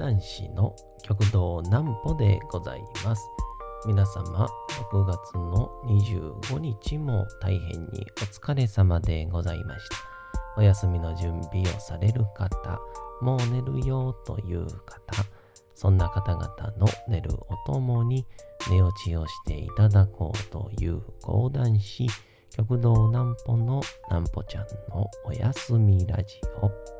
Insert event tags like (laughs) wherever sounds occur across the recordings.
講談師の極道南歩でございます。皆様、6月の25日も大変にお疲れ様でございました。お休みの準備をされる方、もう寝るよという方、そんな方々の寝るおともに寝落ちをしていただこうという講談師、極道南歩の南歩ちゃんのおやすみラジオ。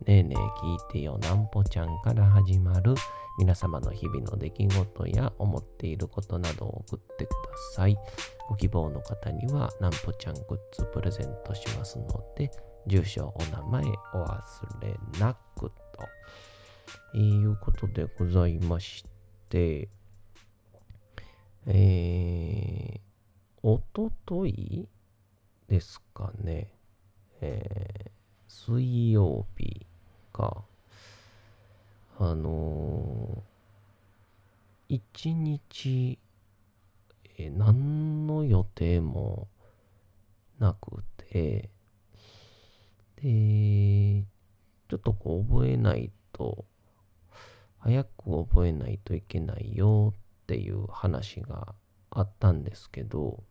ねえねえ聞いてよなんぽちゃんから始まる皆様の日々の出来事や思っていることなどを送ってください。ご希望の方にはなんぽちゃんグッズプレゼントしますので、住所、お名前お忘れなくと。いうことでございまして、えー、おとといですかね、えー、水曜日か、あのー、一日、えー何の予定もなくて、で、ちょっとこう覚えないと、早く覚えないといけないよっていう話があったんですけど、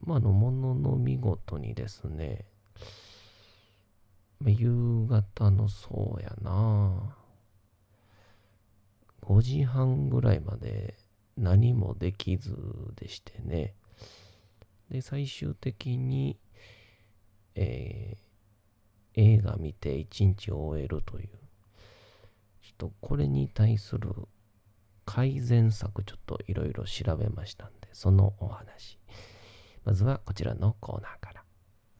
まあ、のものの見事にですね、夕方のそうやな5時半ぐらいまで何もできずでしてね。で、最終的に、えー映画見て一日終えるという。ちょっとこれに対する改善策ちょっといろいろ調べましたんで、そのお話。まずはこちらのコーナーから。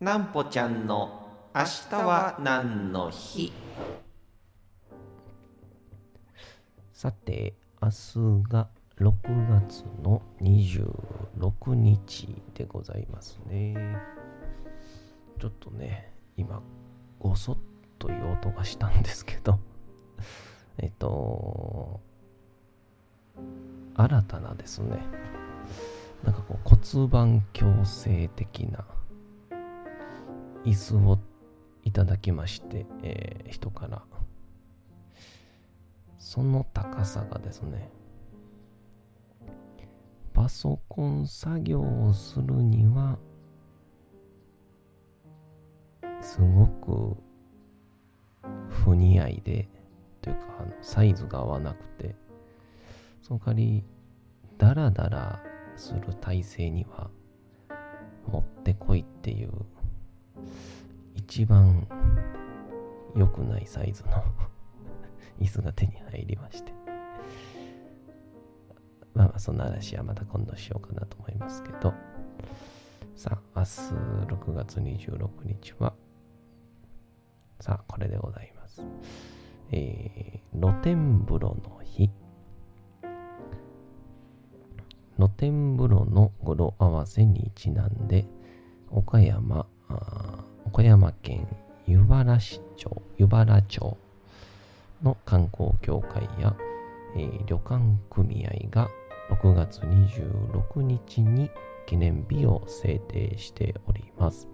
なんぽちゃんの明日は何の日？さて、明日が6月の26日でございますね。ちょっとね、今、ごそっという音がしたんですけど、(laughs) えっと、新たなですね、なんかこう骨盤矯正的な椅子をいただきまして、えー人から、その高さがですね、パソコン作業をするには、すごく不似合いで、というか、あのサイズが合わなくて、その代わり、ダラダラする体勢には、持ってこいっていう、一番良くないサイズの (laughs) 椅子が手に入りまして。まあまあ、そんな話はまた今度しようかなと思いますけど。さあ、明日6月26日は、さあ、これでございます。えー、露天風呂の日。露天風呂の語呂合わせにちなんで、岡山、あ岡山県湯原市町、湯原町の観光協会や、えー旅館組合が6月26日に記念日を制定しております。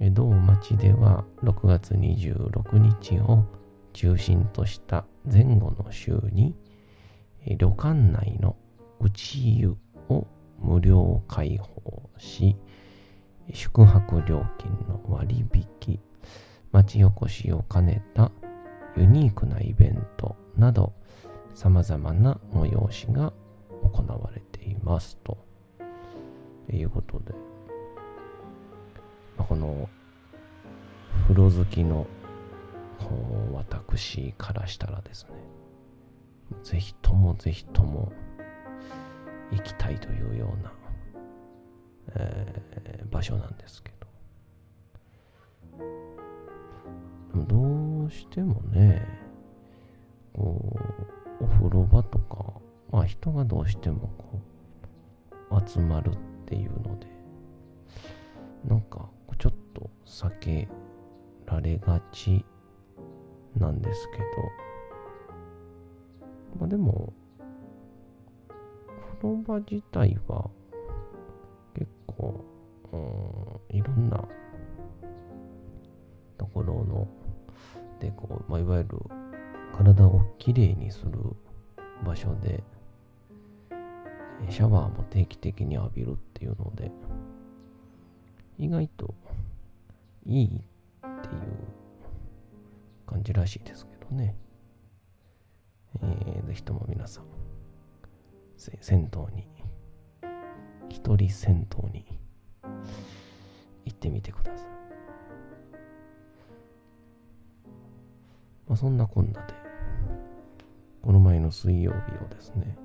え同町では6月26日を中心とした前後の週に、旅館内の内湯を無料開放し、宿泊料金の割引、町おこしを兼ねたユニークなイベントなど、様々な催しが行われていますと。いうことで、この風呂好きの私からしたらですね、ぜひともぜひとも行きたいというような、えー場所なんですけど。どうしてもね、こう、お風呂場とか、まあ人がどうしてもこう、集まるっていうので、なんかちょっと避けられがちなんですけど、まあでも、風呂場自体は結構、うん、いろんなところの、で、こう、まあ、いわゆる体をきれいにする場所で、シャワーも定期的に浴びるっていうので、意外といいっていう感じらしいですけどね。えー、ぜひとも皆さん、銭湯に、一人銭湯に行ってみてください。まあ、そんなこんなで、この前の水曜日をですね、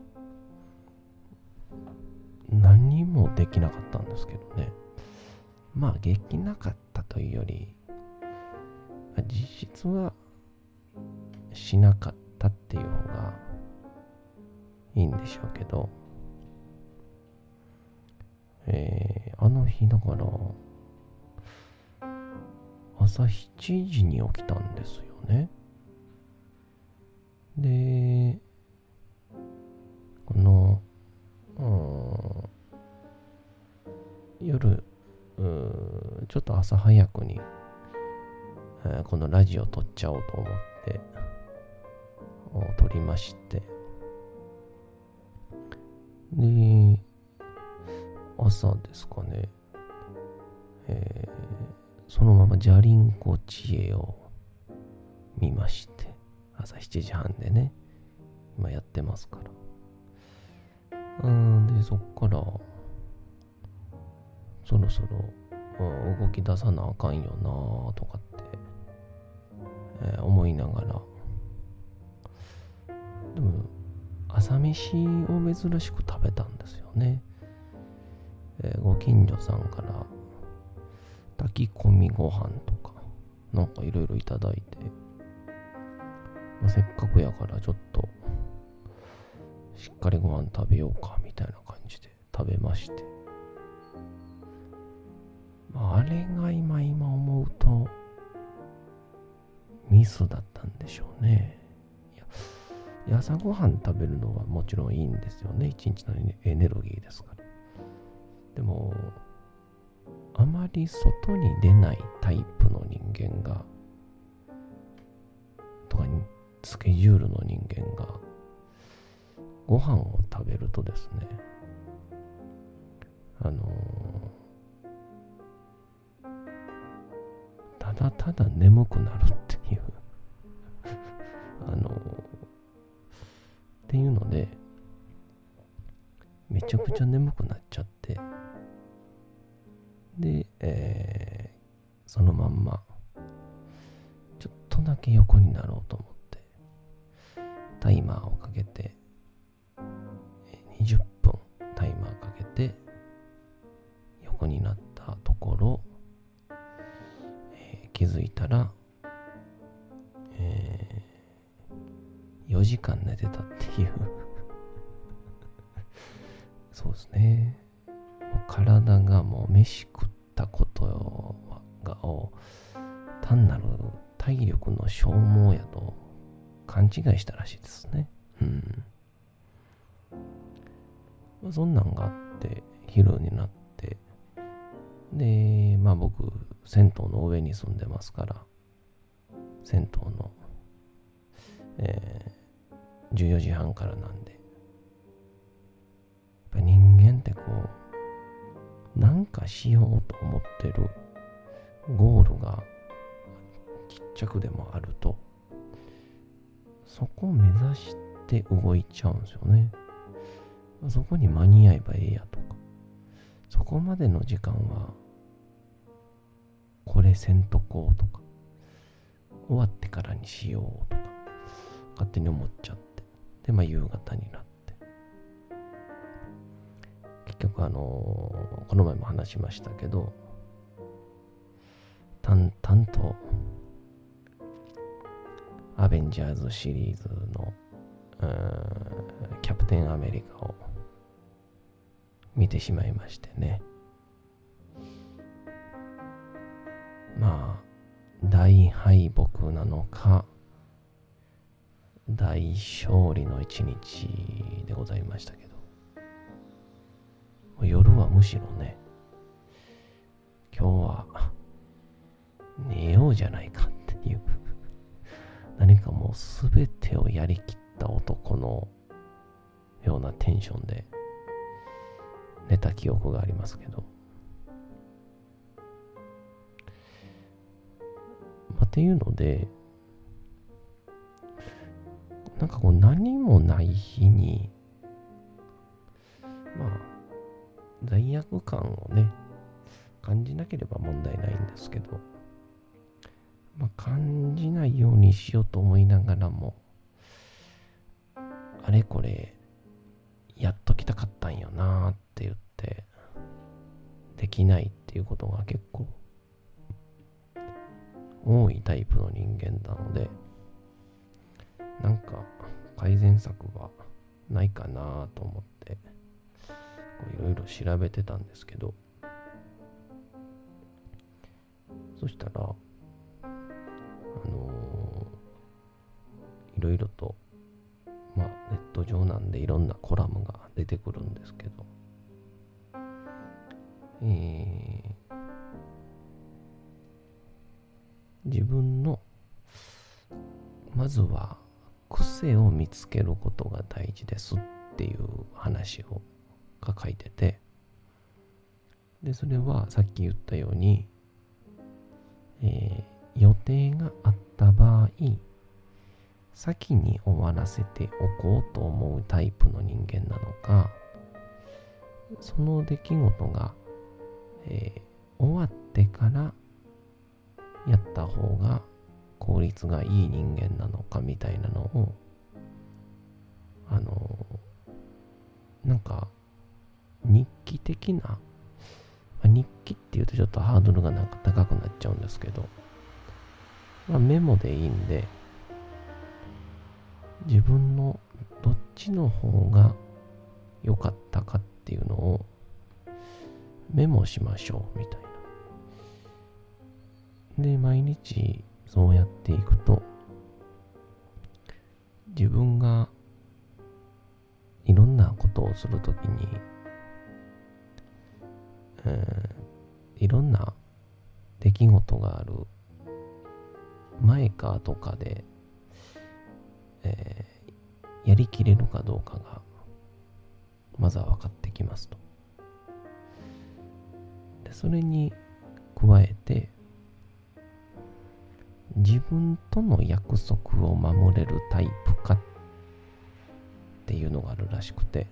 何もできなかったんですけどね。まあ、できなかったというより、実質はしなかったっていう方がいいんでしょうけど、えー、あの日だから、朝7時に起きたんですよね。で、この、夜、ちょっと朝早くに、え、このラジオ撮っちゃおうと思って、撮りまして、で、朝ですかね、えー、そのままじゃりんこ知恵を見まして、朝7時半でね、今やってますから。うん、で、そっから、そろそろ、動き出さなあかんよなとかって、えー、思いながら、でも、朝飯を珍しく食べたんですよね。えー、ご近所さんから炊き込みご飯とか、なんかいろいろいただいて、まあ、せっかくやからちょっと、しっかりご飯食べようかみたいな感じで食べまして。まあ、あれが今今思うと、ミスだったんでしょうね。いや、朝ごはん食べるのはもちろんいいんですよね。一日のエネルギーですから。でも、あまり外に出ないタイプの人間が、とか、スケジュールの人間が、ご飯を食べるとですね、あの、ただただ眠くなるっていう (laughs) あの、っていうので、めちゃくちゃ眠くなっちゃって、け横になろうと思って、タイマーをかけて、20分タイマーかけて、横になったところ、えー、気づいたら、えー、4時間寝てたっていう (laughs) そうですね。体がもう飯食ったことがを単なる体力の消耗やと勘違いしたらしいですね。うん。まあ、そんなんがあって、昼になって、で、まあ僕、銭湯の上に住んでますから、銭湯の、えー、14時半からなんで、やっぱ人間ってこう、なんかしようと思ってるゴールがちっちゃくでもあると、そこを目指して動いちゃうんですよね。そこに間に合えばええやとか、そこまでの時間は、これせんとこうとか、終わってからにしようとか、勝手に思っちゃって、で、まあ夕方になって、結局あのこの前も話しましたけど淡々とアベンジャーズシリーズのキャプテンアメリカを見てしまいましてね。まあ、大敗北なのか、大勝利の一日でございましたけど、夜はむしろね、今日は寝ようじゃないかっていう何かもうすべてをやりきった男のようなテンションで寝た記憶がありますけど。まあ、っていうので、なんかこう何もない日に、まあ、罪悪感をね、感じなければ問題ないんですけど、まあ、感じないようにしようと思いながらも、あれこれ、やっときたかったんよなって言って、できないっていうことが結構多いタイプの人間なので、なんか改善策はないかなと思って、いろいろ調べてたんですけど、そしたら、あのー、いろいろと、まあ、ネット上なんでいろんなコラムが出てくるんですけど、えー、自分のまずは癖を見つけることが大事ですっていう話をが書いてて。でそれはさっき言ったように、えー、予定があった場合先に終わらせておこうと思うタイプの人間なのかその出来事が、えー、終わってからやった方が効率がいい人間なのかみたいなのをあのなんか日記的な、日記っていうとちょっとハードルがなんか高くなっちゃうんですけど、まあ、メモでいいんで自分のどっちの方が良かったかっていうのをメモしましょうみたいな。で、毎日そうやっていくと自分がいろんなことをするときに、えー、いろんな出来事がある前かとかでえー、やりきれるかどうかがまずは分かってきますと。でそれに加えて自分との約束を守れるタイプかっていうのがあるらしくて、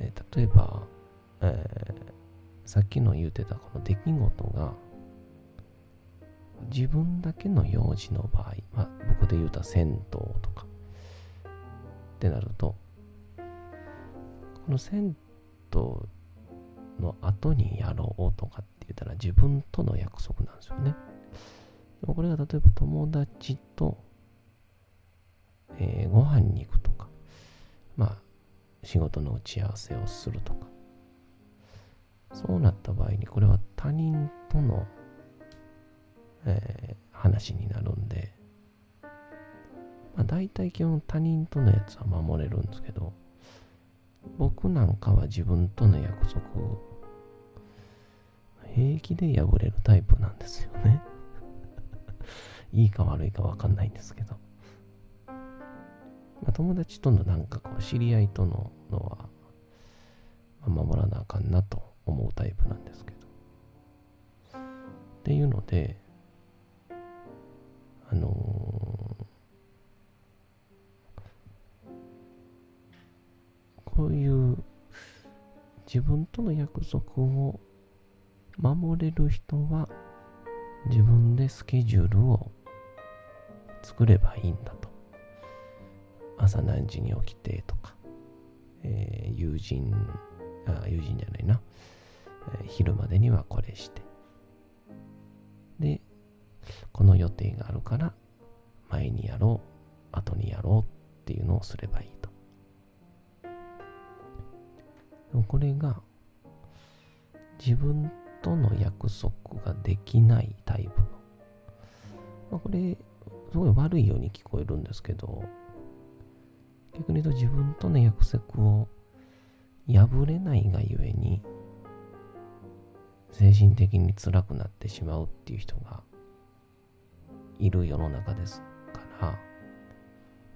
えー、例えば、えー、さっきの言うてたこの出来事が自分だけの用事の場合、まあ、僕で言うた銭湯とかってなるとこの銭湯の後にやろうとかって言ったら自分との約束なんですよね。でもこれが例えば友達と、えー、ご飯に行くとか、まあ仕事の打ち合わせをするとか、そうなった場合にこれは他人とのえー、話になるんで、まあ、大体基本他人とのやつは守れるんですけど、僕なんかは自分との約束を平気で破れるタイプなんですよね (laughs) いいか悪いかわかんないんですけど。まあ、友達とのなんかこう知り合いとののは、まあ、守らなあかんなと思うタイプなんですけど。っていうので、分との約束を守れる人は自分でスケジュールを作ればいいんだと。朝何時に起きてとか、えー、友人、あ、友人じゃないな、えー、昼までにはこれして。で、この予定があるから前にやろう、後にやろうっていうのをすればいいこれが自分との約束ができないタイプの。まあ、これ、すごい悪いように聞こえるんですけど、逆に言うと自分との約束を破れないがゆえに、精神的に辛くなってしまうっていう人がいる世の中ですから、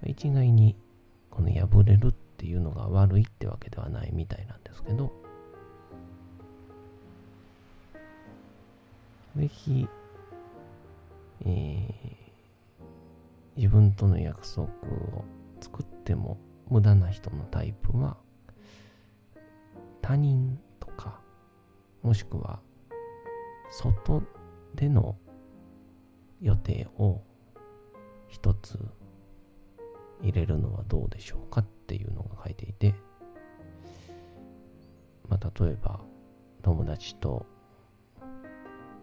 一概にこの破れるっっていうのが悪いってわけではないみたいなんですけど、ぜひ、えー、自分との約束を作っても無駄な人のタイプは、他人とか、もしくは、外での予定を一つ入れるのはどうでしょうかっていうのが書いていて、まあ、例えば友達と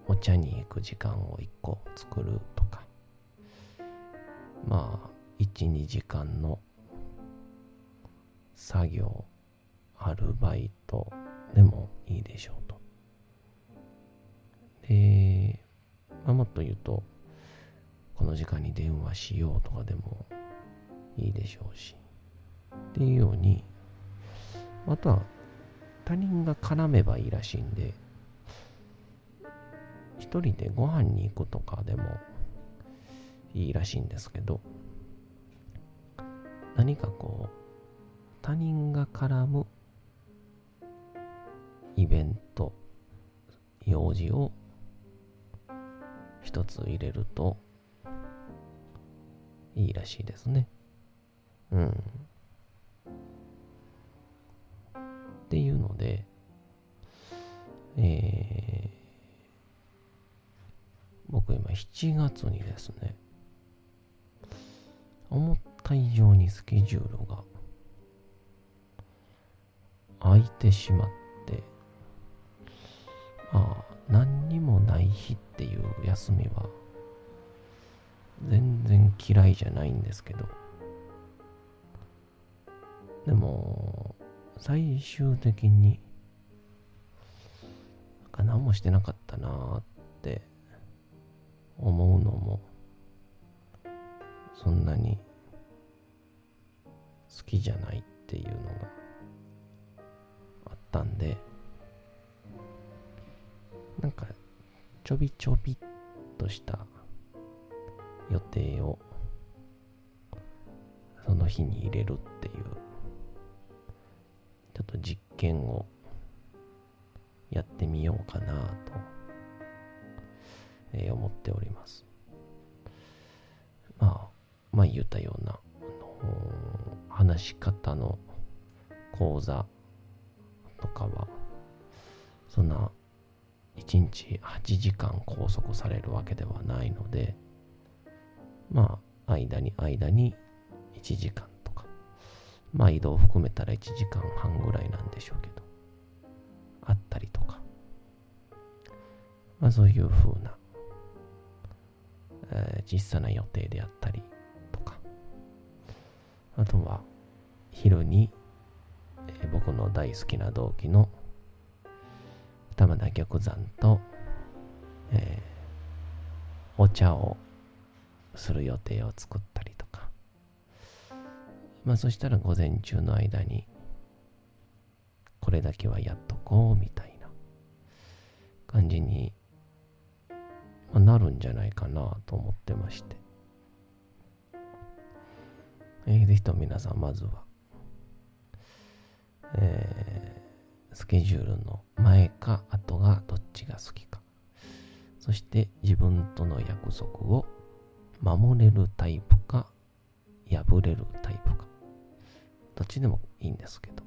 お茶に行く時間を1個作るとかまあ12時間の作業アルバイトでもいいでしょうと。で、まあ、もっと言うとこの時間に電話しようとかでもいいでしょうしっていうようにあとは他人が絡めばいいらしいんで一人でご飯に行くとかでもいいらしいんですけど、何かこう、他人が絡むイベント、用事を一つ入れるといいらしいですね。うん。っていうので、えー、僕今7月にですね、思った以上にスケジュールが空いてしまって、まあ、何にもない日っていう休みは、全然嫌いじゃないんですけど、でも、最終的に、なんか何もしてなかったなーって思うのもそんなに好きじゃないっていうのがあったんでなんかちょびちょびっとした予定をその日に入れるっていうちょっと実験をやってみようかなとえー、思っております。まあ、まあ言ったような、あのー、話し方の講座とかは、そんな1日8時間拘束されるわけではないので、まあ、間に間に1時間、まあ移動含めたら1時間半ぐらいなんでしょうけど、あったりとか、まあそういう風なえー、小さな予定であったりとか、あとは昼に、えー、僕の大好きな同期の玉田玉山と、えー、お茶をする予定を作ったり、まあそしたら午前中の間にこれだけはやっとこうみたいな感じにまあ、なるんじゃないかなと思ってまして。えー、ぜひと皆さん、まずは、えー、スケジュールの前か後がどっちが好きか。そして自分との約束を守れるタイプか破れるタイプか。どっちでもいいんですけど、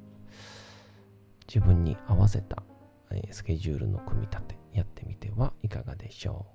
自分に合わせた、スケジュールの組み立てやってみてはいかがでしょう。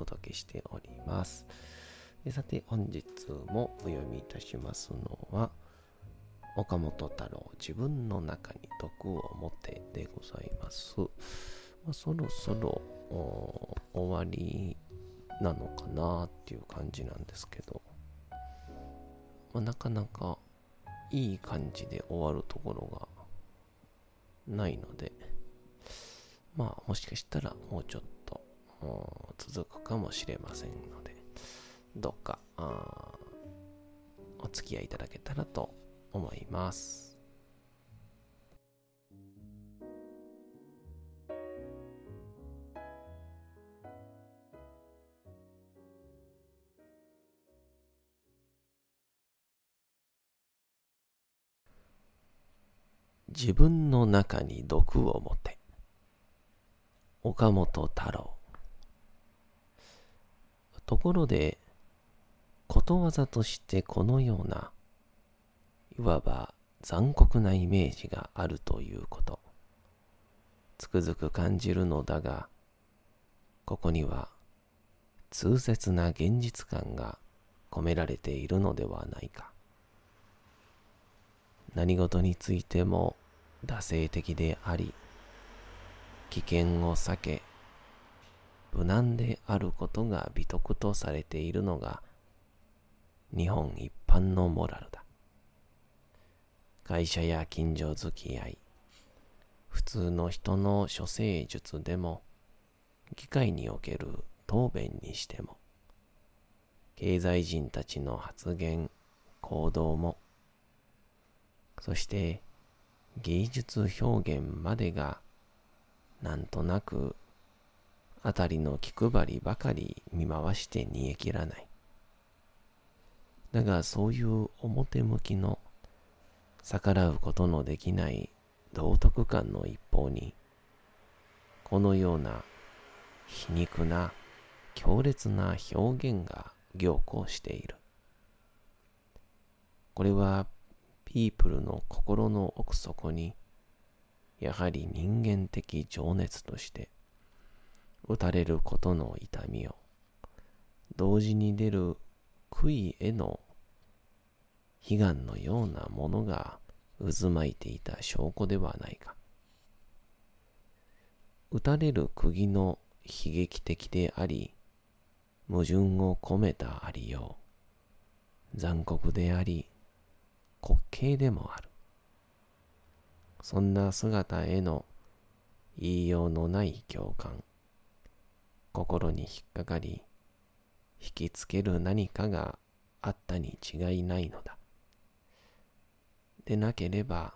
届けしております。でさて、本日もお読みいたしますのは、岡本太郎自分の中に毒を持てでございます。まあ、そろそろ終わりなのかなっていう感じなんですけど、まあ、なかなかいい感じで終わるところがないので、まあもしかしたらもうちょっと続くかもしれませんので、どうかお付き合いいただけたらと思います。自分の中に毒を持て。岡本太郎。ところで、ことわざとしてこのような、いわば残酷なイメージがあるということ、つくづく感じるのだが、ここには痛切な現実感が込められているのではないか。何事についても惰性的であり、危険を避け、無難であることが美徳とされているのが日本一般のモラルだ。会社や近所付き合い、普通の人の処世術でも、議会における答弁にしても、経済人たちの発言、行動も、そして芸術表現までがなんとなくあたりの気配りばかり見回して煮え切らない。だがそういう表向きの逆らうことのできない道徳感の一方に、このような皮肉な強烈な表現が凝固している。これはピープルの心の奥底に、やはり人間的情熱として、打たれることの痛みを、同時に出る悔いへの悲願のようなものが渦巻いていた証拠ではないか。打たれる釘の悲劇的であり、矛盾を込めたありよう、残酷であり、滑稽でもある。そんな姿への言いようのない共感、心に引っかかり、引きつける何かがあったに違いないのだ。でなければ、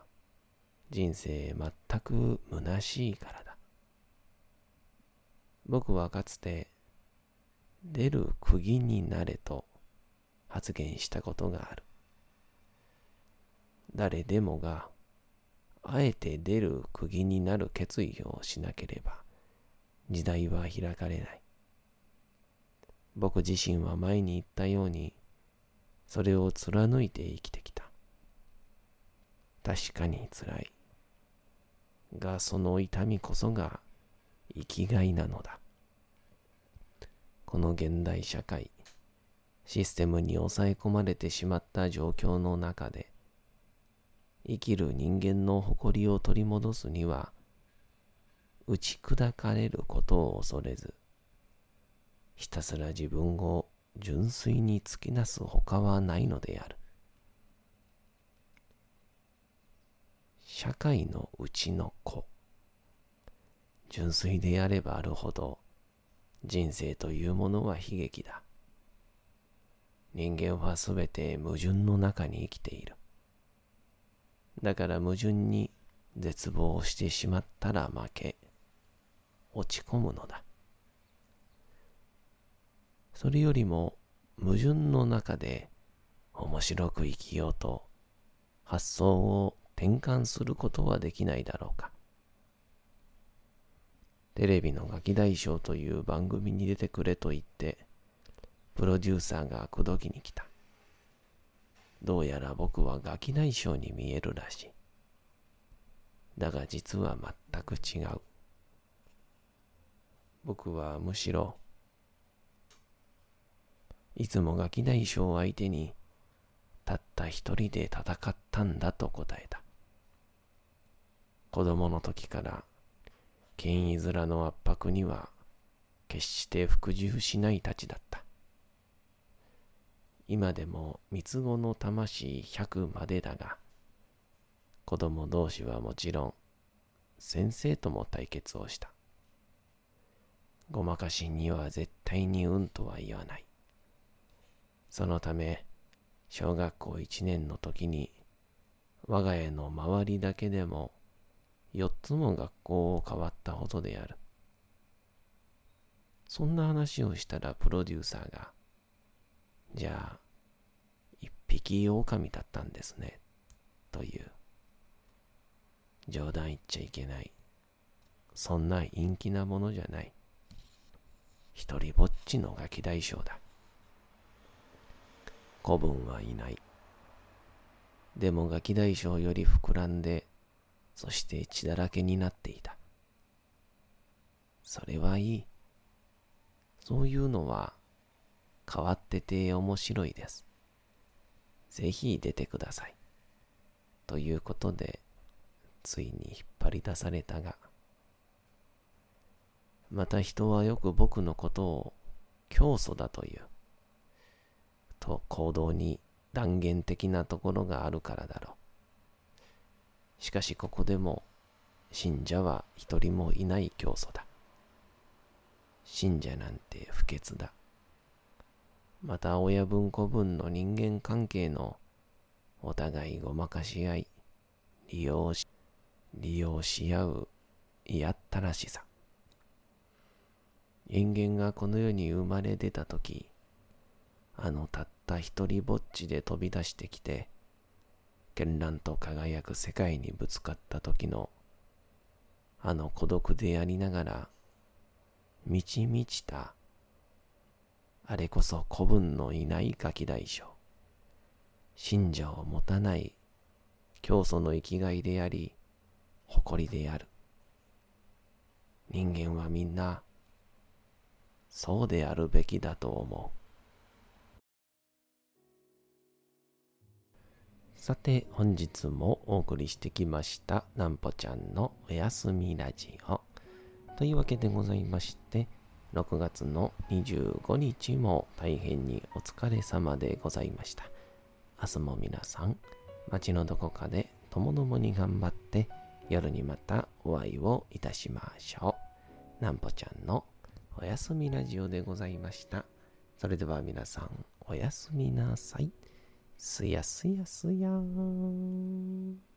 人生全く虚しいからだ。僕はかつて、出る釘になれと発言したことがある。誰でもが、あえて出る釘になる決意をしなければ、時代は開かれない。僕自身は前に言ったように、それを貫いて生きてきた。確かにつらい。が、その痛みこそが生きがいなのだ。この現代社会、システムに抑え込まれてしまった状況の中で、生きる人間の誇りを取り戻すには、打ち砕かれることを恐れず、ひたすら自分を純粋に突き出すほかはないのである。社会のうちの子。純粋であればあるほど、人生というものは悲劇だ。人間はすべて矛盾の中に生きている。だから矛盾に絶望してしまったら負け、落ち込むのだ。それよりも矛盾の中で面白く生きようと発想を転換することはできないだろうか。テレビのガキ大将という番組に出てくれと言って、プロデューサーが口説きに来た。どうやら僕はガキ大将に見えるらしい。だが実は全く違う。僕はむしろ、いつもガキ大将相手に、たった一人で戦ったんだと答えた。子供の時から権威面の圧迫には決して服従しないたちだった。今でも三つ子の魂百までだが、子供同士はもちろん先生とも対決をした。ごまかしには絶対にうんとは言わない。そのため、小学校一年の時に我が家の周りだけでも4つも学校を変わったほどである。そんな話をしたらプロデューサーが、じゃあ、一匹狼だったんですね、という。冗談言っちゃいけない。そんな陰気なものじゃない。一人ぼっちのガキ大将だ。子分はいない。でもガキ大将より膨らんでそして血だらけになっていた。それはいい。そういうのは変わってて面白いです。ぜひ出てください。ということで、ついに引っ張り出されたが、また人はよく僕のことを教祖だという。と行動に断言的なところがあるからだろう。しかしここでも信者は一人もいない教祖だ。信者なんて不潔だ。また親分子分の人間関係のお互いごまかし合い、利用し、利用し合うやったらしさ。人間がこの世に生まれ出たとき、あのたった一人ぼっちで飛び出してきて、絢爛と輝く世界にぶつかった時のあの孤独でありながら満ち満ちたあれこそ古文のいないガキ大将信者を持たない教祖の生きがいであり誇りである。人間はみんなそうであるべきだと思う。さて本日もお送りしてきましたなんぽちゃんのおやすみラジオ。というわけでございまして6月の25日も大変にお疲れ様でございました。明日も皆さん街のどこかでともどもに頑張って夜にまたお会いをいたしましょう。なんぽちゃんのおやすみラジオでございましたそれでは皆さんおやすみなさい。すやすやすやーん。